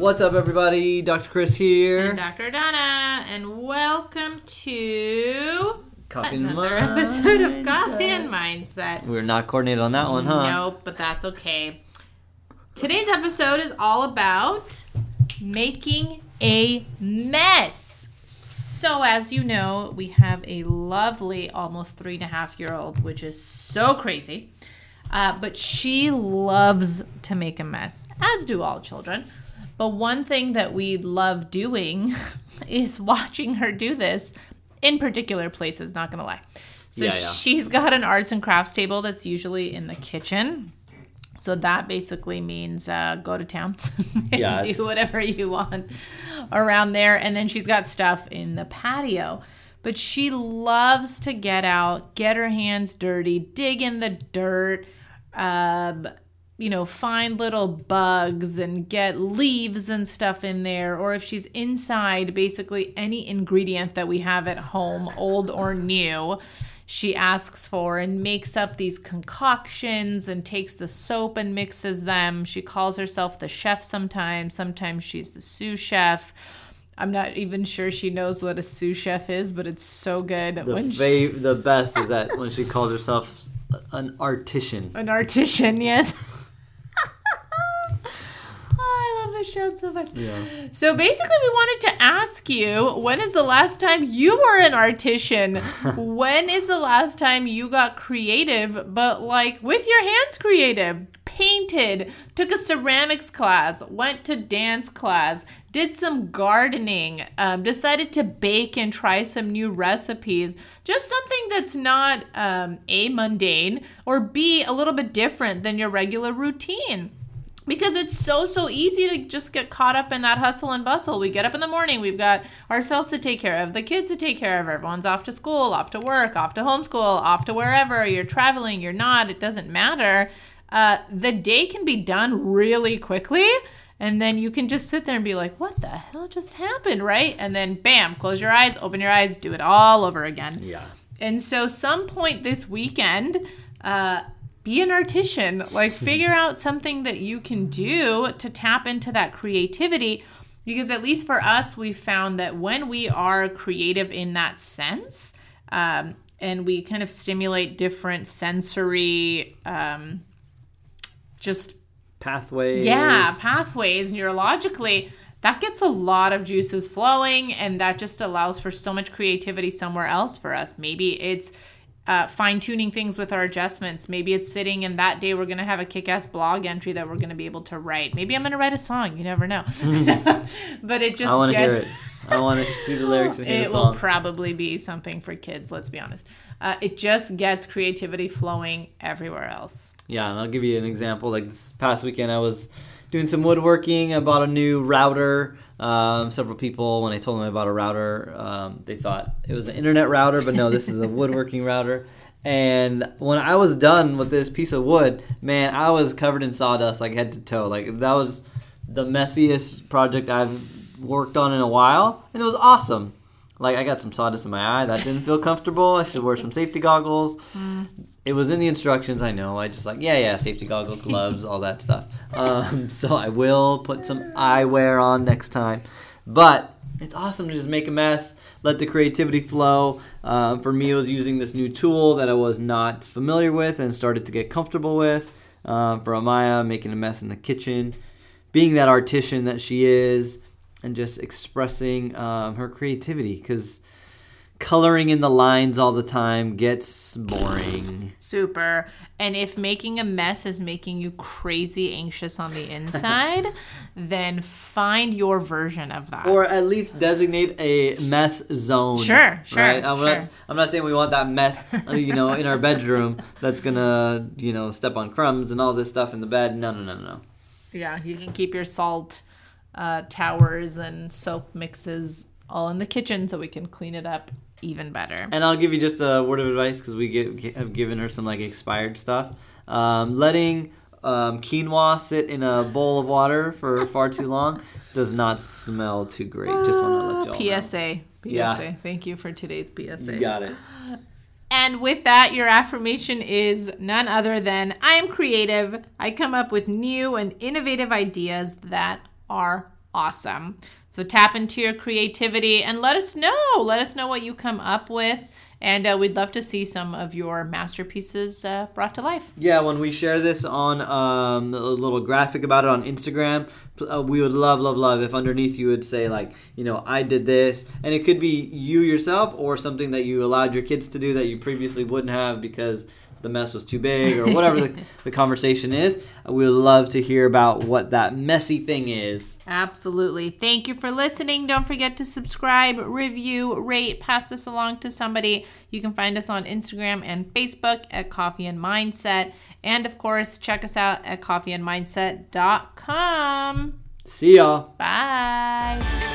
What's up, everybody? Dr. Chris here. And Dr. Donna, and welcome to Coffee and another episode of Coffee and Mindset. We are not coordinated on that one, huh? Nope, but that's okay. Today's episode is all about making a mess. So, as you know, we have a lovely, almost three and a half year old, which is so crazy. Uh, but she loves to make a mess, as do all children. But one thing that we love doing is watching her do this in particular places, not gonna lie. So Yeah, yeah. she's got an arts and crafts table that's usually in the kitchen. So that basically means uh, go to town and Yeah, do whatever you want around there. And then she's got stuff in the patio. But she loves to get out, get her hands dirty, dig in the dirt, um, you know, find little bugs and get leaves and stuff in there. Or if she's inside, basically any ingredient that we have at home, old or new, she asks for and makes up these concoctions and takes the soap and mixes them. She calls herself the chef sometimes. Sometimes she's the sous chef. I'm not even sure she knows what a sous chef is, but it's so good The, when she, the best is that when she calls herself an artisan. an artisan, yes. I love this show so much. Yeah. So basically, we wanted to ask you when is the last time you were an artisan? when is the last time you got creative, but like with your hands creative? Painted, took a ceramics class, went to dance class, did some gardening, um, decided to bake and try some new recipes. Just something that's not um, A, mundane, or B, a little bit different than your regular routine because it's so so easy to just get caught up in that hustle and bustle. We get up in the morning we've got ourselves to take care of the kids to take care of everyone's off to school off to work off to homeschool off to wherever you're traveling you're not it doesn't matter. Uh, the day can be done really quickly and then you can just sit there and be like what the hell just happened? Right? And then bam close your eyes open your eyes do it all over again. Yeah. and so, some point this weekend, uh, be an artisan. Like, figure out something that you can do to tap into that creativity. Because, at least for us, we found that when we are creative in that sense, um, and we kind of stimulate different sensory, um, just Pathways. yeah, pathways neurologically, that gets a lot of juices flowing, and that just allows for so much creativity somewhere else for us. Maybe it's uh, fine tuning things with our adjustments. Maybe it's sitting, and that day we're going to have a kick ass blog entry that we're going to be able to write. Maybe I'm going to write a song. You never know. but it just I want to gets. hear it. I want to see the lyrics and hear It the will song. probably be something for kids, let's be honest. Uh, it just gets creativity flowing everywhere else. Yeah, and I'll give you an example. Like this past weekend, I was doing some woodworking. I bought a new router. Um, several people, when I told them I bought a router, um, they thought it was an internet router, but no, this is a woodworking router. And when I was done with this piece of wood, man, I was covered in sawdust, like head to toe. Like that was the messiest project I've worked on in a while, and it was awesome. Like I got some sawdust in my eye that didn't feel comfortable. I should wear some safety goggles. It was in the instructions. I know. I just like yeah, yeah, safety goggles, gloves, all that stuff. Um, so I will put some eyewear on next time. But it's awesome to just make a mess, let the creativity flow. Um, for me, it was using this new tool that I was not familiar with and started to get comfortable with. Um, for Amaya, making a mess in the kitchen, being that artisan that she is, and just expressing um, her creativity because coloring in the lines all the time gets boring. Super. And if making a mess is making you crazy anxious on the inside, then find your version of that. Or at least designate a mess zone. Sure, sure, Right? I'm, Not, sure. I'm not saying we want that mess, uh, you know, in our bedroom that's gonna, you know, step on crumbs and all this stuff in the bed. No, no, no, no, no. yeah, you can keep your salt uh, towers and soap mixes all in the kitchen so we can clean it up even better. And I'll give you just a word of advice because we get, have given her some like expired stuff. Um, letting um, quinoa sit in a bowl of water for far too long does not smell too great. Just want to let y'all know. PSA. PSA. Yeah. Thank you for today's PSA. You got it. And with that, your affirmation is none other than I am creative. I come up with new and innovative ideas that are awesome. So tap into your creativity and let us know. Let us know what you come up with. And uh, we'd love to see some of your masterpieces uh, brought to life. Yeah, when we share this on um, a little graphic about it on Instagram, uh, we would love, love, love if underneath you would say like, you know, I did this, and it could be you yourself or something that you allowed your kids to do that you previously wouldn't have because the mess was too big or whatever the, the conversation is. We would love to hear about what that messy thing is. Absolutely. Thank you for listening. Don't forget to subscribe, review, rate, pass this along to somebody. You can find us on Instagram and Facebook at Coffee and Mindset. And of course, check us out at coffeeandmindset.com. See y'all. Bye.